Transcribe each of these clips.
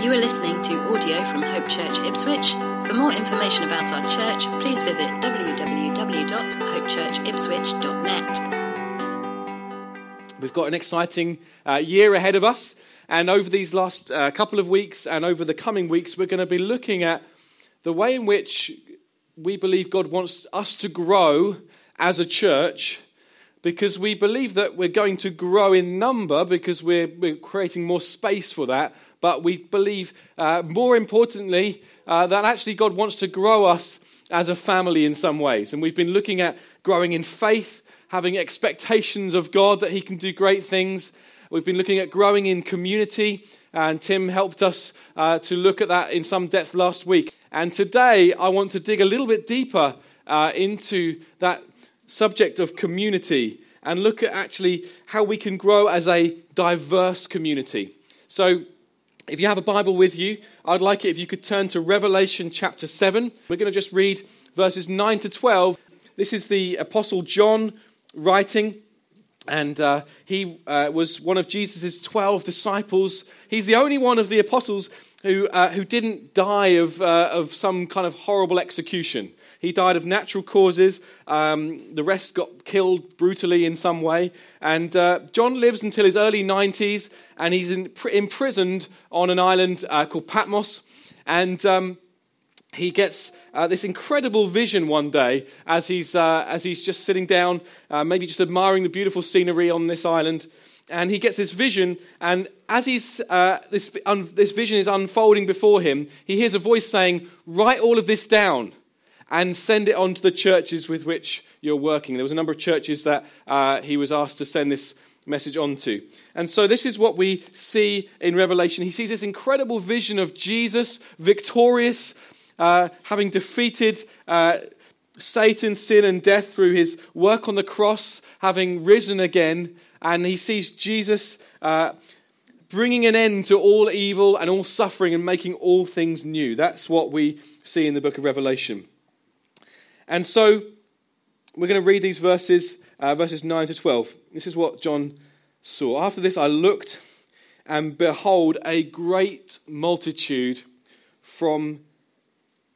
You are listening to audio from Hope Church Ipswich. For more information about our church, please visit www.hopechurchipswich.net. We've got an exciting uh, year ahead of us, and over these last uh, couple of weeks and over the coming weeks, we're going to be looking at the way in which we believe God wants us to grow as a church because we believe that we're going to grow in number because we're, we're creating more space for that, but we believe, uh, more importantly, uh, that actually God wants to grow us as a family in some ways. And we've been looking at growing in faith, having expectations of God that He can do great things. We've been looking at growing in community, and Tim helped us uh, to look at that in some depth last week. And today, I want to dig a little bit deeper uh, into that subject of community and look at actually how we can grow as a diverse community. So, if you have a Bible with you, I'd like it if you could turn to Revelation chapter 7. We're going to just read verses 9 to 12. This is the Apostle John writing, and uh, he uh, was one of Jesus' 12 disciples. He's the only one of the apostles who, uh, who didn't die of, uh, of some kind of horrible execution. He died of natural causes. Um, the rest got killed brutally in some way. And uh, John lives until his early 90s, and he's in, imprisoned on an island uh, called Patmos. And um, he gets uh, this incredible vision one day as he's, uh, as he's just sitting down, uh, maybe just admiring the beautiful scenery on this island. And he gets this vision, and as he's, uh, this, un, this vision is unfolding before him, he hears a voice saying, Write all of this down and send it on to the churches with which you're working. There was a number of churches that uh, he was asked to send this message on to. And so this is what we see in Revelation. He sees this incredible vision of Jesus victorious, uh, having defeated uh, Satan, sin, and death through his work on the cross, having risen again. And he sees Jesus uh, bringing an end to all evil and all suffering and making all things new. That's what we see in the book of Revelation. And so we're going to read these verses, uh, verses 9 to 12. This is what John saw. After this, I looked, and behold, a great multitude from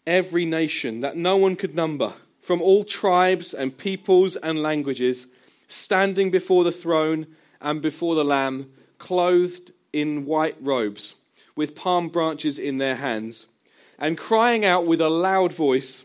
every nation that no one could number, from all tribes and peoples and languages, standing before the throne and before the Lamb, clothed in white robes, with palm branches in their hands, and crying out with a loud voice,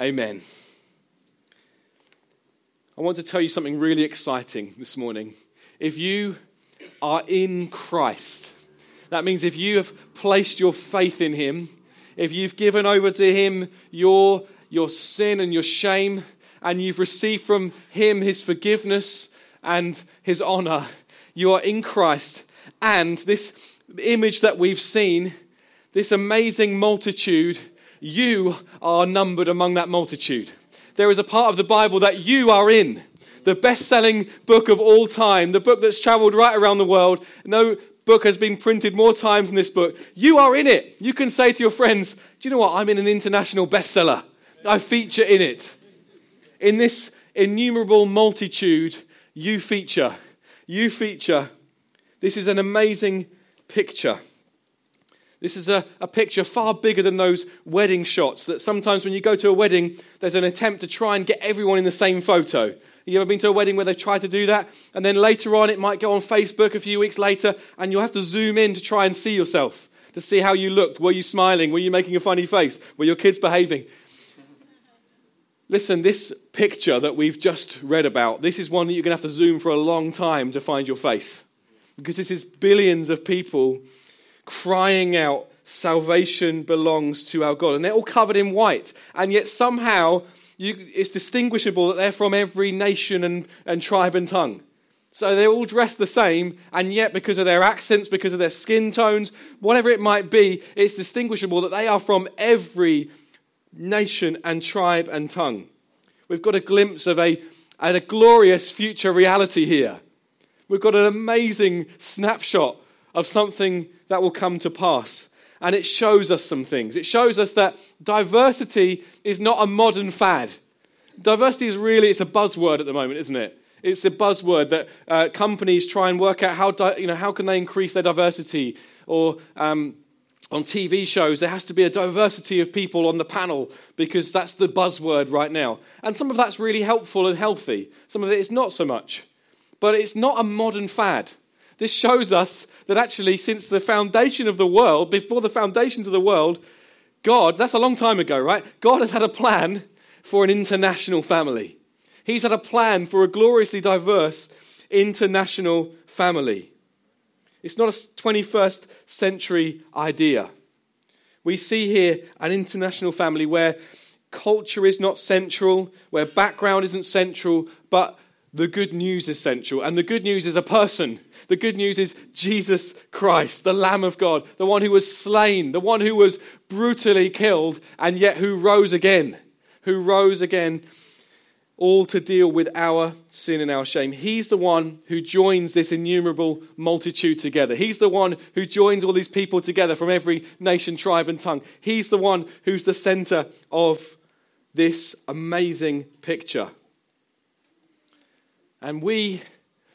Amen. I want to tell you something really exciting this morning. If you are in Christ, that means if you have placed your faith in Him, if you've given over to Him your, your sin and your shame, and you've received from Him His forgiveness and His honor, you are in Christ. And this image that we've seen, this amazing multitude you are numbered among that multitude. There is a part of the Bible that you are in. The best selling book of all time, the book that's traveled right around the world. No book has been printed more times than this book. You are in it. You can say to your friends, Do you know what? I'm in an international bestseller. I feature in it. In this innumerable multitude, you feature. You feature. This is an amazing picture. This is a, a picture far bigger than those wedding shots that sometimes when you go to a wedding, there's an attempt to try and get everyone in the same photo. You ever been to a wedding where they try to do that? And then later on, it might go on Facebook a few weeks later, and you'll have to zoom in to try and see yourself, to see how you looked. Were you smiling? Were you making a funny face? Were your kids behaving? Listen, this picture that we've just read about, this is one that you're going to have to zoom for a long time to find your face. Because this is billions of people crying out, Salvation belongs to our God. And they're all covered in white. And yet somehow you, it's distinguishable that they're from every nation and, and tribe and tongue. So they're all dressed the same, and yet because of their accents, because of their skin tones, whatever it might be, it's distinguishable that they are from every nation and tribe and tongue. We've got a glimpse of a, a glorious future reality here. We've got an amazing snapshot of something that will come to pass. And it shows us some things. It shows us that diversity is not a modern fad. Diversity is really, it's a buzzword at the moment, isn't it? It's a buzzword that uh, companies try and work out how, di- you know, how can they increase their diversity. Or um, on TV shows, there has to be a diversity of people on the panel because that's the buzzword right now. And some of that's really helpful and healthy. Some of it is not so much. But it's not a modern fad. This shows us that actually, since the foundation of the world, before the foundations of the world, God, that's a long time ago, right? God has had a plan for an international family. He's had a plan for a gloriously diverse international family. It's not a 21st century idea. We see here an international family where culture is not central, where background isn't central, but the good news is central. And the good news is a person. The good news is Jesus Christ, the Lamb of God, the one who was slain, the one who was brutally killed, and yet who rose again, who rose again, all to deal with our sin and our shame. He's the one who joins this innumerable multitude together. He's the one who joins all these people together from every nation, tribe, and tongue. He's the one who's the center of this amazing picture. And we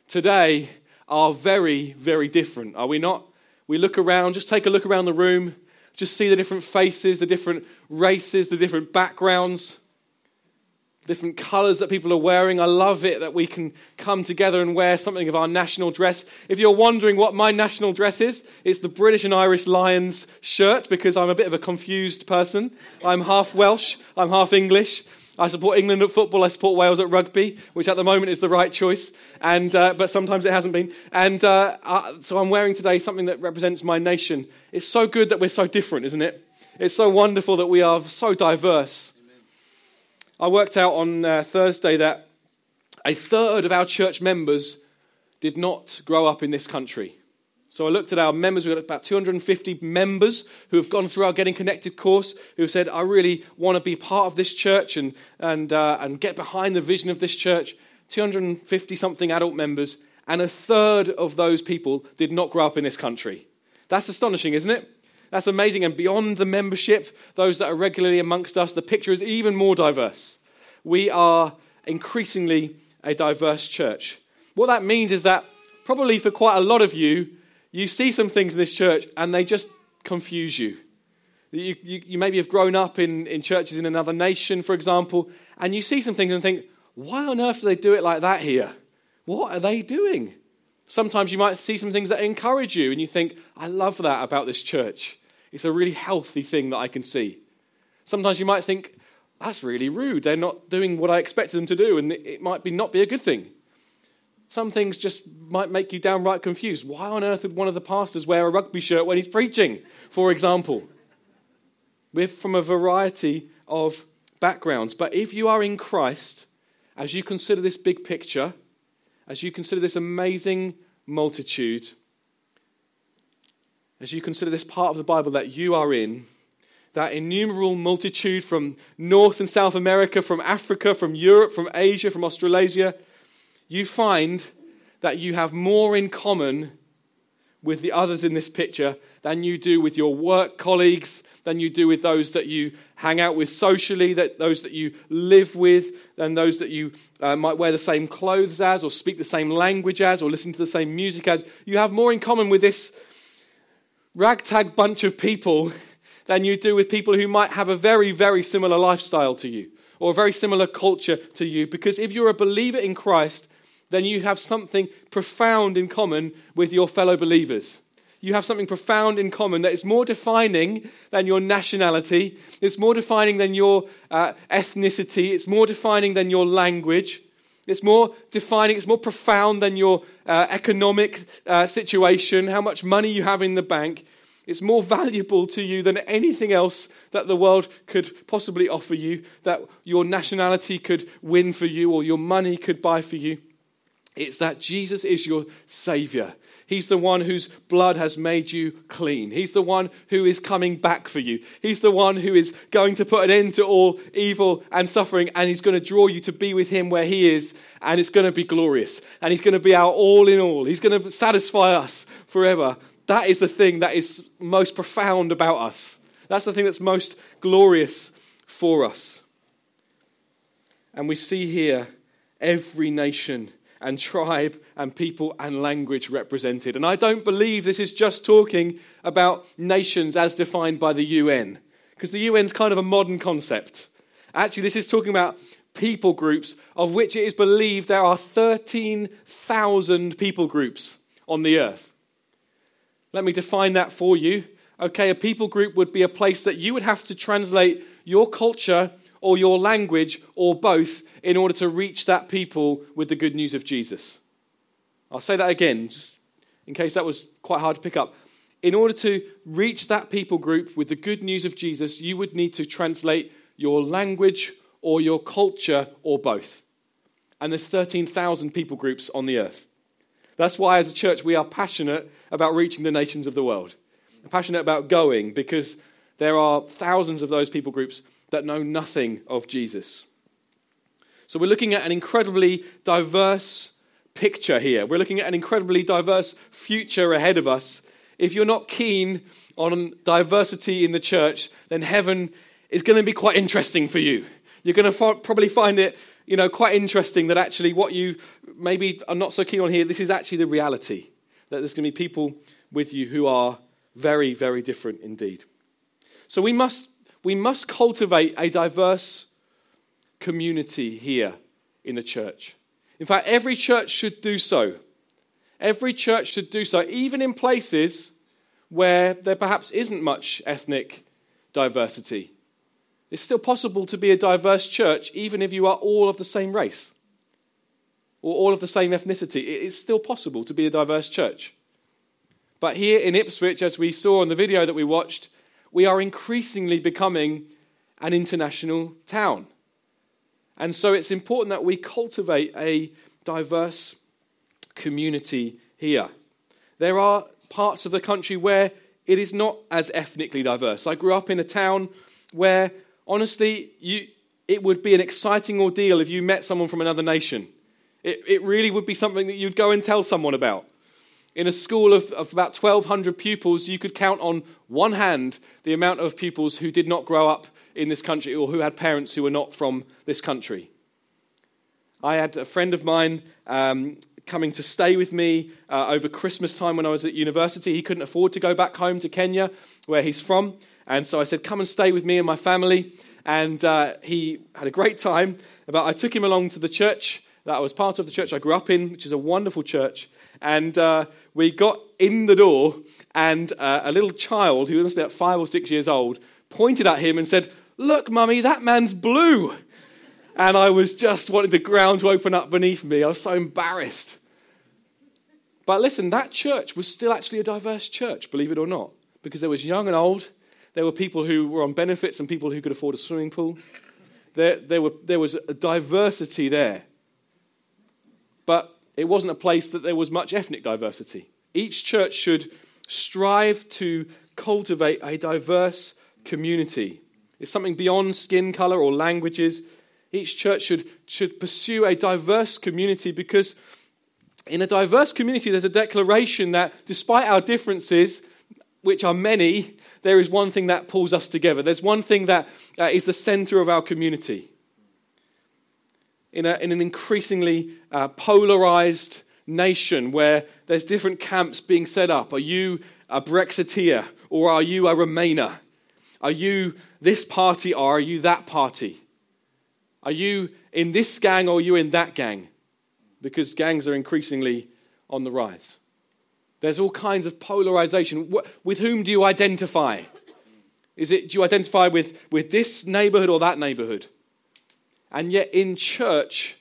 today are very, very different, are we not? We look around, just take a look around the room, just see the different faces, the different races, the different backgrounds, different colours that people are wearing. I love it that we can come together and wear something of our national dress. If you're wondering what my national dress is, it's the British and Irish Lions shirt because I'm a bit of a confused person. I'm half Welsh, I'm half English, I support England at football. I support Wales at rugby, which at the moment is the right choice, and, uh, but sometimes it hasn't been. And uh, so I'm wearing today something that represents my nation. It's so good that we're so different, isn't it? It's so wonderful that we are so diverse. Amen. I worked out on uh, Thursday that a third of our church members did not grow up in this country. So I looked at our members. We've got about 250 members who have gone through our Getting Connected course, who said, I really want to be part of this church and, and, uh, and get behind the vision of this church. 250 something adult members, and a third of those people did not grow up in this country. That's astonishing, isn't it? That's amazing. And beyond the membership, those that are regularly amongst us, the picture is even more diverse. We are increasingly a diverse church. What that means is that probably for quite a lot of you, you see some things in this church and they just confuse you. You, you, you, maybe have grown up in, in churches in another nation, for example, and you see some things and think, why on earth do they do it like that here? What are they doing? Sometimes you might see some things that encourage you, and you think, I love that about this church. It's a really healthy thing that I can see. Sometimes you might think, that's really rude. They're not doing what I expected them to do, and it might be not be a good thing. Some things just might make you downright confused. Why on earth would one of the pastors wear a rugby shirt when he's preaching, for example? We're from a variety of backgrounds. But if you are in Christ, as you consider this big picture, as you consider this amazing multitude, as you consider this part of the Bible that you are in, that innumerable multitude from North and South America, from Africa, from Europe, from Asia, from Australasia, you find that you have more in common with the others in this picture than you do with your work colleagues, than you do with those that you hang out with socially, that those that you live with, than those that you uh, might wear the same clothes as, or speak the same language as, or listen to the same music as. You have more in common with this ragtag bunch of people than you do with people who might have a very, very similar lifestyle to you, or a very similar culture to you. Because if you're a believer in Christ, then you have something profound in common with your fellow believers. You have something profound in common that is more defining than your nationality, it's more defining than your uh, ethnicity, it's more defining than your language, it's more defining, it's more profound than your uh, economic uh, situation, how much money you have in the bank. It's more valuable to you than anything else that the world could possibly offer you, that your nationality could win for you or your money could buy for you. It's that Jesus is your Savior. He's the one whose blood has made you clean. He's the one who is coming back for you. He's the one who is going to put an end to all evil and suffering, and He's going to draw you to be with Him where He is, and it's going to be glorious. And He's going to be our all in all. He's going to satisfy us forever. That is the thing that is most profound about us. That's the thing that's most glorious for us. And we see here every nation and tribe and people and language represented. And I don't believe this is just talking about nations as defined by the UN, because the UN is kind of a modern concept. Actually, this is talking about people groups, of which it is believed there are 13,000 people groups on the earth. Let me define that for you. Okay, a people group would be a place that you would have to translate your culture or your language or both in order to reach that people with the good news of Jesus. I'll say that again, just in case that was quite hard to pick up. In order to reach that people group with the good news of Jesus, you would need to translate your language or your culture or both. And there's 13,000 people groups on the earth. That's why, as a church, we are passionate about reaching the nations of the world. Passionate about going because there are thousands of those people groups that know nothing of Jesus. So we're looking at an incredibly diverse picture here. We're looking at an incredibly diverse future ahead of us. If you're not keen on diversity in the church, then heaven is going to be quite interesting for you. You're going to probably find it, you know, quite interesting that actually what you maybe are not so keen on here, this is actually the reality. That there's going to be people with you who are very, very different indeed. So we must, we must cultivate a diverse community here in the church. In fact, every church should do so. Every church should do so, even in places where there perhaps isn't much ethnic diversity. It's still possible to be a diverse church even if you are all of the same race or all of the same ethnicity. It is still possible to be a diverse church. But here in Ipswich, as we saw in the video that we watched, we are increasingly becoming an international town. And so it's important that we cultivate a diverse community here. There are parts of the country where it is not as ethnically diverse. I grew up in a town where, honestly, you, it would be an exciting ordeal if you met someone from another nation. It, it really would be something that you'd go and tell someone about. In a school of, of about 1,200 pupils, you could count on one hand the amount of pupils who did not grow up in this country or who had parents who were not from this country. I had a friend of mine um, coming to stay with me uh, over Christmas time when I was at university. He couldn't afford to go back home to Kenya, where he's from. And so I said, Come and stay with me and my family. And uh, he had a great time. But I took him along to the church that I was part of, the church I grew up in, which is a wonderful church. And uh, we got in the door, and uh, a little child, who must be about five or six years old, pointed at him and said, Look, mummy, that man's blue. And I was just wanting the ground to open up beneath me. I was so embarrassed. But listen, that church was still actually a diverse church, believe it or not, because there was young and old. There were people who were on benefits and people who could afford a swimming pool. There, there, were, there was a diversity there. But it wasn't a place that there was much ethnic diversity. Each church should strive to cultivate a diverse community. It's something beyond skin color or languages. Each church should, should pursue a diverse community because in a diverse community, there's a declaration that despite our differences, which are many, there is one thing that pulls us together. There's one thing that uh, is the center of our community in, a, in an increasingly uh, polarized nation where there's different camps being set up. Are you a Brexiteer or are you a Remainer? Are you this party or are you that party? Are you in this gang or are you in that gang? Because gangs are increasingly on the rise. There's all kinds of polarization. With whom do you identify? Is it, do you identify with, with this neighborhood or that neighborhood? And yet, in church,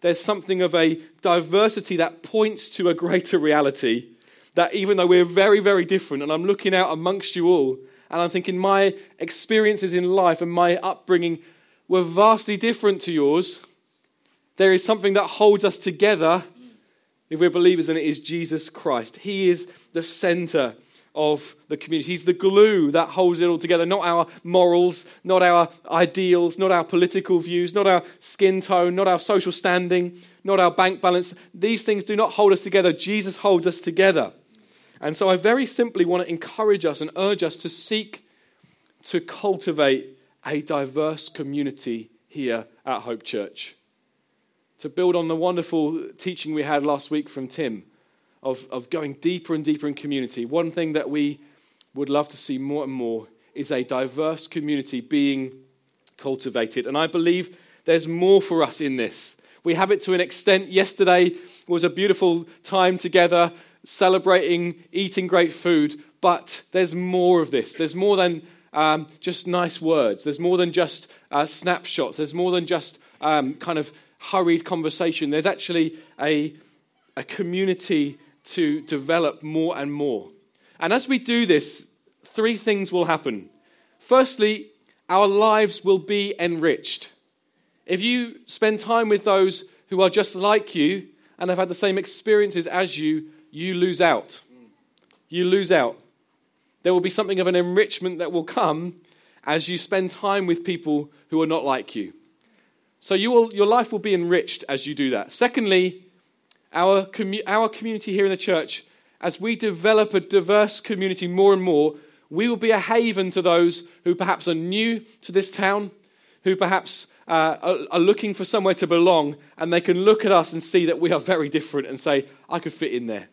there's something of a diversity that points to a greater reality. That even though we're very, very different, and I'm looking out amongst you all, and I'm thinking my experiences in life and my upbringing were vastly different to yours, there is something that holds us together if we're believers, and it is Jesus Christ. He is the center of the community. He's the glue that holds it all together, not our morals, not our ideals, not our political views, not our skin tone, not our social standing, not our bank balance. These things do not hold us together. Jesus holds us together. And so I very simply want to encourage us and urge us to seek to cultivate a diverse community here at Hope Church. To build on the wonderful teaching we had last week from Tim of, of going deeper and deeper in community. One thing that we would love to see more and more is a diverse community being cultivated. And I believe there's more for us in this. We have it to an extent. Yesterday was a beautiful time together, celebrating, eating great food, but there's more of this. There's more than um, just nice words, there's more than just uh, snapshots, there's more than just um, kind of hurried conversation. There's actually a, a community to develop more and more. And as we do this, three things will happen. Firstly, our lives will be enriched. If you spend time with those who are just like you and have had the same experiences as you, you lose out. You lose out. There will be something of an enrichment that will come as you spend time with people who are not like you. So you will, your life will be enriched as you do that. Secondly, our, commu- our community here in the church, as we develop a diverse community more and more, we will be a haven to those who perhaps are new to this town, who perhaps uh, are, are looking for somewhere to belong, and they can look at us and see that we are very different and say, I could fit in there.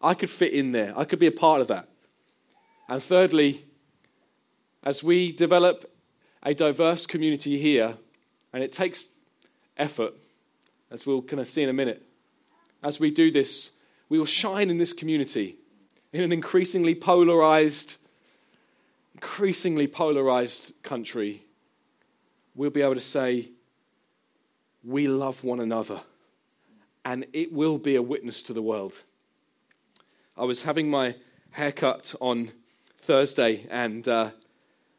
I could fit in there. I could be a part of that. And thirdly, as we develop a diverse community here, and it takes effort, as we'll kind of see in a minute, as we do this, we will shine in this community in an increasingly polarized, increasingly polarized country. We'll be able to say, we love one another, and it will be a witness to the world. I was having my haircut on Thursday, and uh,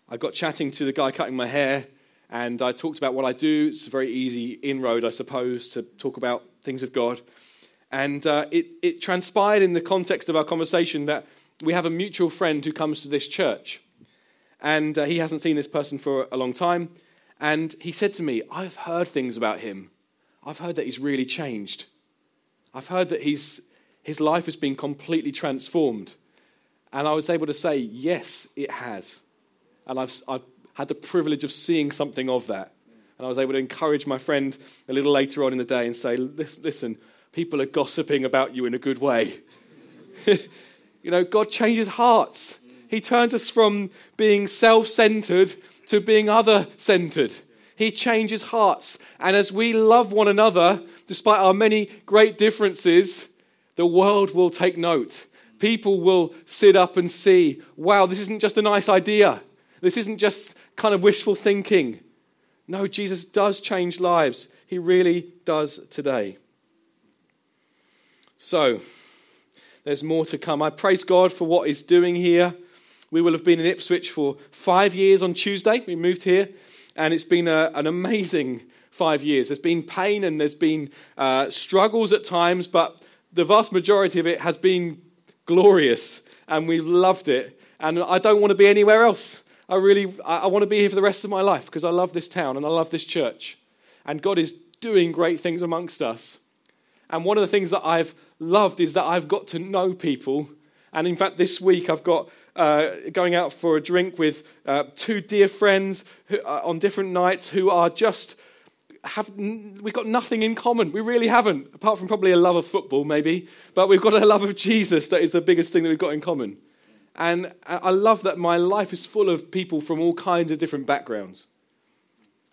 I got chatting to the guy cutting my hair, and I talked about what I do. It's a very easy inroad, I suppose, to talk about things of God. And uh, it, it transpired in the context of our conversation that we have a mutual friend who comes to this church. And uh, he hasn't seen this person for a long time. And he said to me, I've heard things about him. I've heard that he's really changed. I've heard that he's, his life has been completely transformed. And I was able to say, yes, it has. And I've, I've had the privilege of seeing something of that. And I was able to encourage my friend a little later on in the day and say, listen, people are gossiping about you in a good way. you know, God changes hearts. He turns us from being self centered to being other centered. He changes hearts. And as we love one another, despite our many great differences, the world will take note. People will sit up and see, wow, this isn't just a nice idea. This isn't just kind of wishful thinking. No, Jesus does change lives. He really does today. So, there's more to come. I praise God for what He's doing here. We will have been in Ipswich for five years on Tuesday. We moved here, and it's been a, an amazing five years. There's been pain and there's been uh, struggles at times, but the vast majority of it has been glorious, and we've loved it. And I don't want to be anywhere else. I really I, I want to be here for the rest of my life because I love this town and I love this church. And God is doing great things amongst us. And one of the things that I've loved is that I've got to know people. And in fact, this week I've got uh, going out for a drink with uh, two dear friends who, uh, on different nights who are just have we've got nothing in common. We really haven't, apart from probably a love of football, maybe. But we've got a love of Jesus that is the biggest thing that we've got in common. And I love that my life is full of people from all kinds of different backgrounds.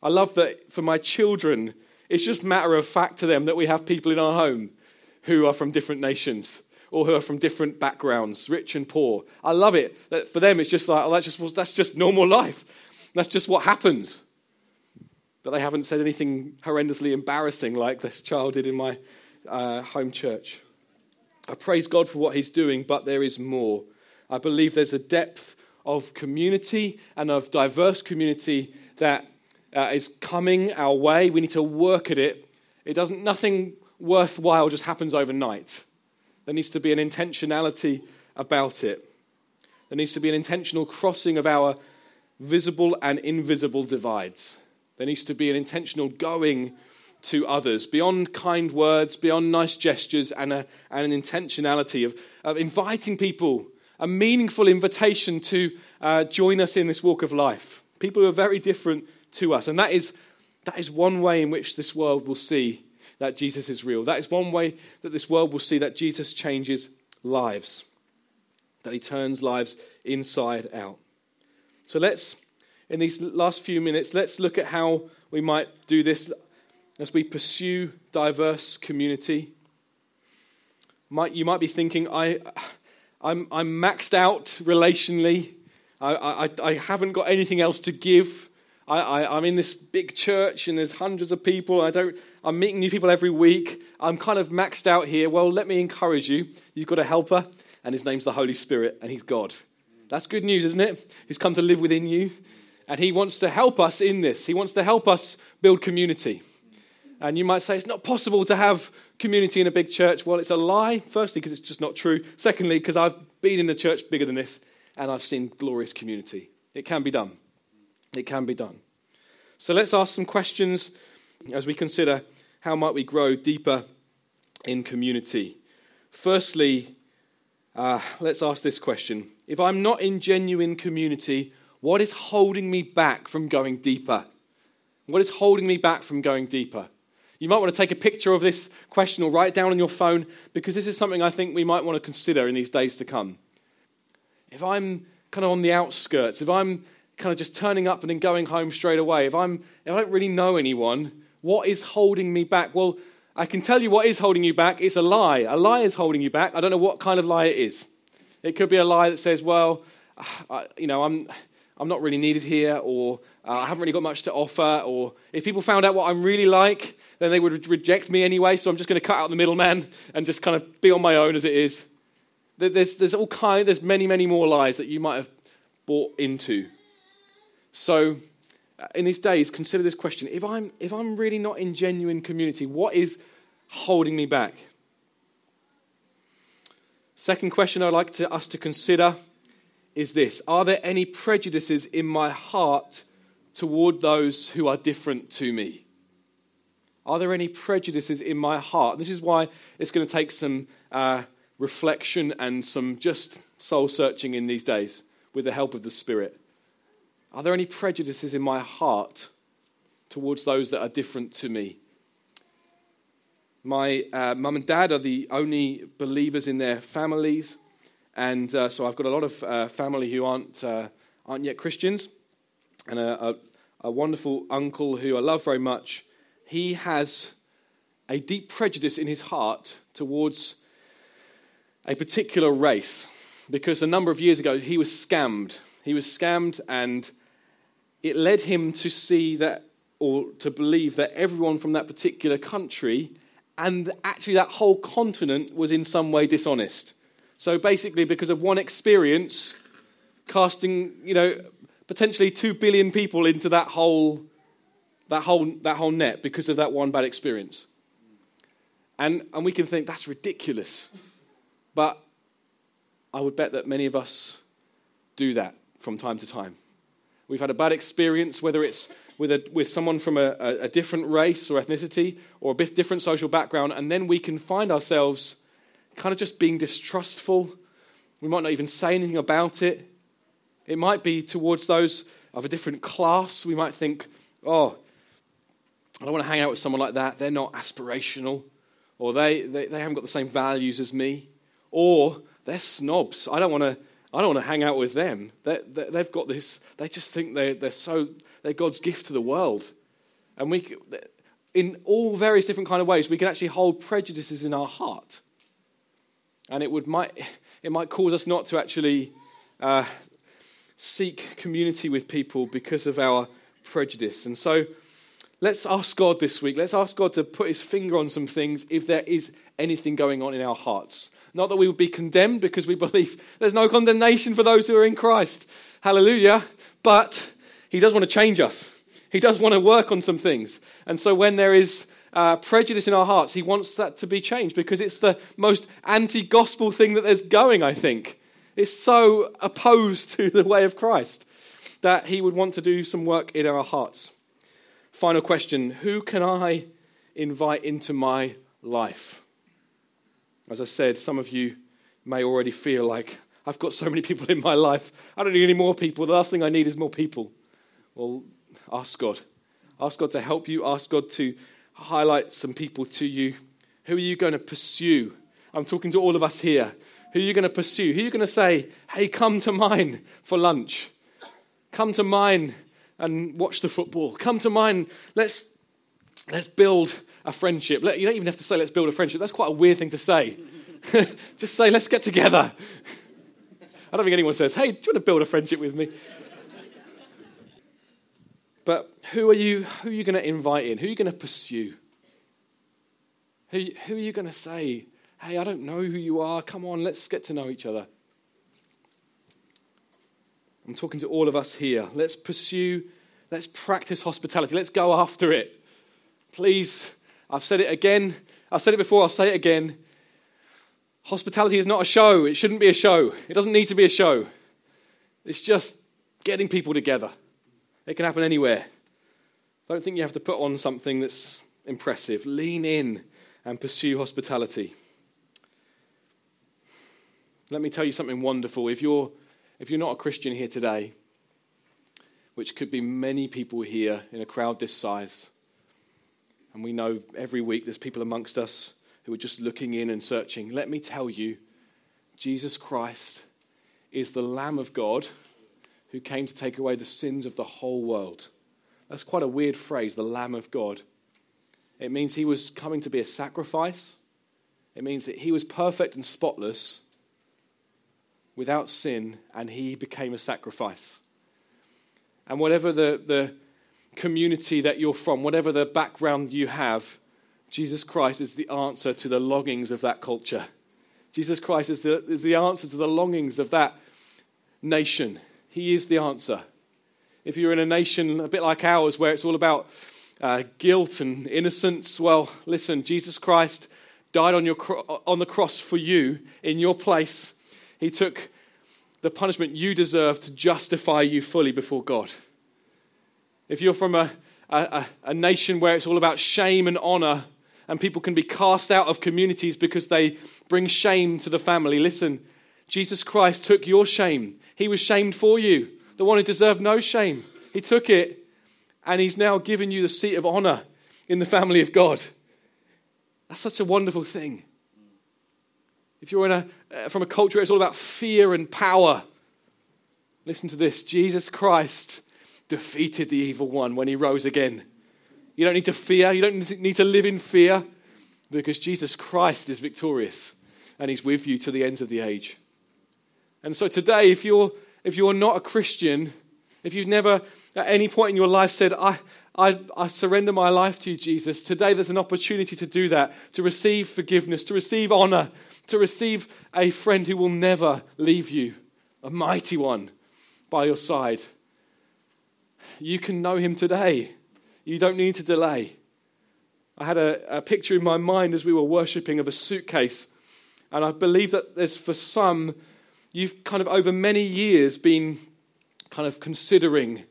I love that for my children, it's just matter of fact to them that we have people in our home who are from different nations or who are from different backgrounds, rich and poor. I love it. That for them, it's just like, oh, that's just, that's just normal life. That's just what happens. That they haven't said anything horrendously embarrassing like this child did in my uh, home church. I praise God for what He's doing, but there is more. I believe there's a depth of community and of diverse community that uh, is coming our way. We need to work at it. It doesn't, nothing worthwhile just happens overnight. There needs to be an intentionality about it. There needs to be an intentional crossing of our visible and invisible divides. There needs to be an intentional going to others beyond kind words, beyond nice gestures, and, a, and an intentionality of, of inviting people, a meaningful invitation to uh, join us in this walk of life. People who are very different to us. And that is, that is one way in which this world will see that Jesus is real. That is one way that this world will see that Jesus changes lives, that he turns lives inside out. So let's, in these last few minutes, let's look at how we might do this as we pursue diverse community. Might, you might be thinking, I, I'm, I'm maxed out relationally. I, I, I haven't got anything else to give. I, am in this big church and there's hundreds of people. I don't, I'm meeting new people every week. I'm kind of maxed out here. Well, let me encourage you. You've got a helper, and his name's the Holy Spirit, and he's God. That's good news, isn't it? He's come to live within you, and he wants to help us in this. He wants to help us build community. And you might say it's not possible to have community in a big church. Well, it's a lie, firstly, because it's just not true. Secondly, because I've been in a church bigger than this, and I've seen glorious community. It can be done. It can be done. So let's ask some questions as we consider how might we grow deeper in community. Firstly, uh, let's ask this question. If I'm not in genuine community, what is holding me back from going deeper? What is holding me back from going deeper? You might want to take a picture of this question or write it down on your phone because this is something I think we might want to consider in these days to come. If I'm kind of on the outskirts, if I'm kind of just turning up and then going home straight away, if, I'm, if I don't really know anyone, what is holding me back? Well, I can tell you what is holding you back. It's a lie. A lie is holding you back. I don't know what kind of lie it is. It could be a lie that says, well, I, you know, I'm, I'm not really needed here, or uh, I haven't really got much to offer, or if people found out what I'm really like, then they would reject me anyway, so I'm just going to cut out the middleman and just kind of be on my own as it is. There's, there's all kind, there's many, many more lies that you might have bought into. So, uh, in these days, consider this question if I'm, if I'm really not in genuine community, what is holding me back? Second question I'd like to, us to consider is this Are there any prejudices in my heart toward those who are different to me? Are there any prejudices in my heart? This is why it's going to take some uh, reflection and some just soul searching in these days with the help of the Spirit. Are there any prejudices in my heart towards those that are different to me? My uh, mum and dad are the only believers in their families, and uh, so I've got a lot of uh, family who aren't, uh, aren't yet Christians, and a, a, a wonderful uncle who I love very much. He has a deep prejudice in his heart towards a particular race because a number of years ago he was scammed. He was scammed and it led him to see that, or to believe that everyone from that particular country and actually that whole continent was in some way dishonest. So basically, because of one experience, casting, you know, potentially two billion people into that whole, that whole, that whole net because of that one bad experience. And, and we can think that's ridiculous. But I would bet that many of us do that from time to time. We've had a bad experience, whether it's with, a, with someone from a, a, different race or ethnicity or a bit different social background, and then we can find ourselves kind of just being distrustful. We might not even say anything about it. It might be towards those of a different class. We might think, oh, I don't want to hang out with someone like that. They're not aspirational. Or they, they, they haven't got the same values as me. Or they're snobs. I don't want to I don't want to hang out with them. they have got this, they just think they're, they're so, they're God's gift to the world. And we, in all various different kind of ways, we can actually hold prejudices in our heart. And it, would, might, it might cause us not to actually uh, seek community with people because of our prejudice. And so let's ask God this week, let's ask God to put his finger on some things if there is anything going on in our hearts. Not that we would be condemned because we believe there's no condemnation for those who are in Christ. Hallelujah. But He does want to change us, He does want to work on some things. And so when there is uh, prejudice in our hearts, He wants that to be changed because it's the most anti gospel thing that there's going, I think. It's so opposed to the way of Christ that He would want to do some work in our hearts. Final question Who can I invite into my life? As I said, some of you may already feel like I've got so many people in my life. I don't need any more people. The last thing I need is more people. Well, ask God. Ask God to help you. Ask God to highlight some people to you. Who are you going to pursue? I'm talking to all of us here. Who are you going to pursue? Who are you going to say, hey, come to mine for lunch? Come to mine and watch the football. Come to mine. Let's, let's build a friendship. Let, you don't even have to say, let's build a friendship. That's quite a weird thing to say. Just say, let's get together. I don't think anyone says, hey, do you want to build a friendship with me? But who are you, who are you going to invite in? Who are you going to pursue? Who, who are you going to say, hey, I don't know who you are. Come on, let's get to know each other. I'm talking to all of us here. Let's pursue, let's practice hospitality. Let's go after it. Please, I've said it again. I've said it before, I'll say it again. Hospitality is not a show. It shouldn't be a show. It doesn't need to be a show. It's just getting people together. It can happen anywhere. Don't think you have to put on something that's impressive. Lean in and pursue hospitality. Let me tell you something wonderful. If you're, if you're not a Christian here today, which could be many people here in a crowd this size, and we know every week there's people amongst us who are just looking in and searching, let me tell you, Jesus Christ is the Lamb of God who came to take away the sins of the whole world. That's quite a weird phrase, the Lamb of God. It means he was coming to be a sacrifice. It means that he was perfect and spotless, without sin, and he became a sacrifice. And whatever the, the community that you're from, whatever the background you have, Jesus Christ is the answer to the longings of that culture. Jesus Christ is the, is the answer to the longings of that nation. He is the answer. If you're in a nation a bit like ours where it's all about uh, guilt and innocence, well, listen, Jesus Christ died on, your cro- on the cross for you in your place. He took the punishment you deserve to justify you fully before God. If you're from a, a, a nation where it's all about shame and honor, and people can be cast out of communities because they bring shame to the family. Listen, Jesus Christ took your shame. He was shamed for you, the one who deserved no shame. He took it, and He's now given you the seat of honor in the family of God. That's such a wonderful thing. If you're in a, uh, from a culture where it's all about fear and power, listen to this Jesus Christ defeated the evil one when He rose again. You don't need to fear. You don't need to live in fear because Jesus Christ is victorious and he's with you to the ends of the age. And so today, if you're, if you're not a Christian, if you've never at any point in your life said, I, I, I surrender my life to you, Jesus, today there's an opportunity to do that, to receive forgiveness, to receive honor, to receive a friend who will never leave you, a mighty one by your side. You can know him today. You don't need to delay. I had a, a picture in my mind as we were worshipping of a suitcase. And I believe that there's for some, you've kind of over many years been kind of considering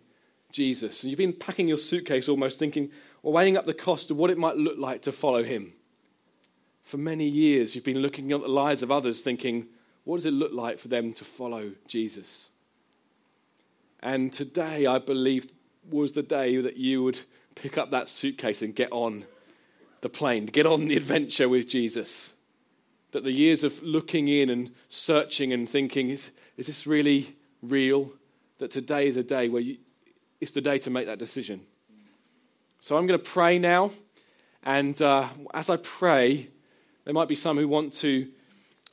Jesus. And you've been packing your suitcase almost thinking, or weighing up the cost of what it might look like to follow him. For many years, you've been looking at the lives of others thinking, what does it look like for them to follow Jesus? And today, I believe, was the day that you would pick up that suitcase and get on the plane, get on the adventure with Jesus. That the years of looking in and searching and thinking, is, is this really real? That today is a day where you, it's the day to make that decision. So I'm going to pray now. And uh, as I pray, there might be some who want to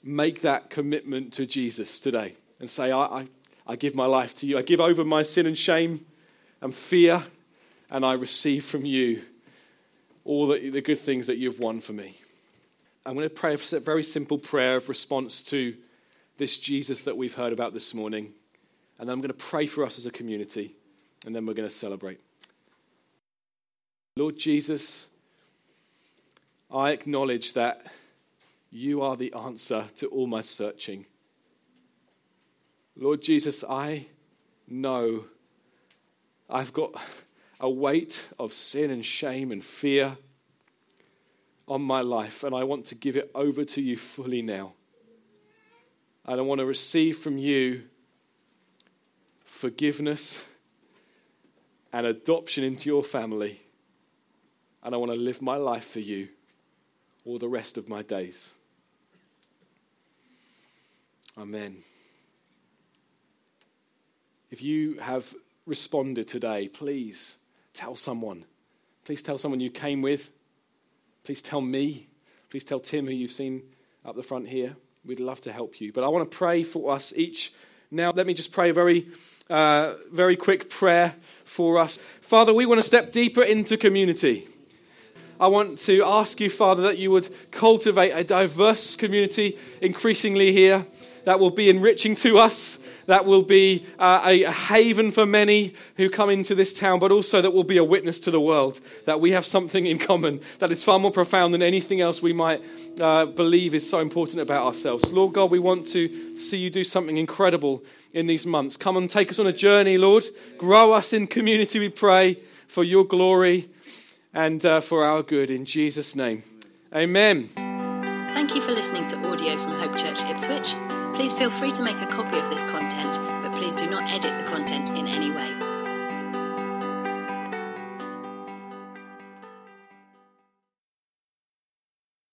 make that commitment to Jesus today and say, I, I, I give my life to you. I give over my sin and shame and fear and I receive from you all the, the good things that you've won for me. I'm going to pray a very simple prayer of response to this Jesus that we've heard about this morning. And I'm going to pray for us as a community, and then we're going to celebrate. Lord Jesus, I acknowledge that you are the answer to all my searching. Lord Jesus, I know I've got a weight of sin and shame and fear on my life, and I want to give it over to you fully now. And I want to receive from you forgiveness and adoption into your family. And I want to live my life for you all the rest of my days. Amen. If you have responded today, please tell someone. Please tell someone you came with. Please tell me. Please tell Tim, who you've seen up the front here. We'd love to help you. But I want to pray for us each. Now, let me just pray a very, uh, very quick prayer for us. Father, we want to step deeper into community. I want to ask you, Father, that you would cultivate a diverse community increasingly here that will be enriching to us, that will be uh, a, a, haven for many who come into this town, but also that will be a witness to the world that we have something in common that is far more profound than anything else we might uh, believe is so important about ourselves. Lord God, we want to see you do something incredible in these months. Come and take us on a journey, Lord. Grow us in community, we pray, for your glory and uh, for our good. In Jesus' name. Amen. Thank you for listening to audio from Hope Church Ipswich. Please feel free to make a copy of this content, but please do not edit the content in any way.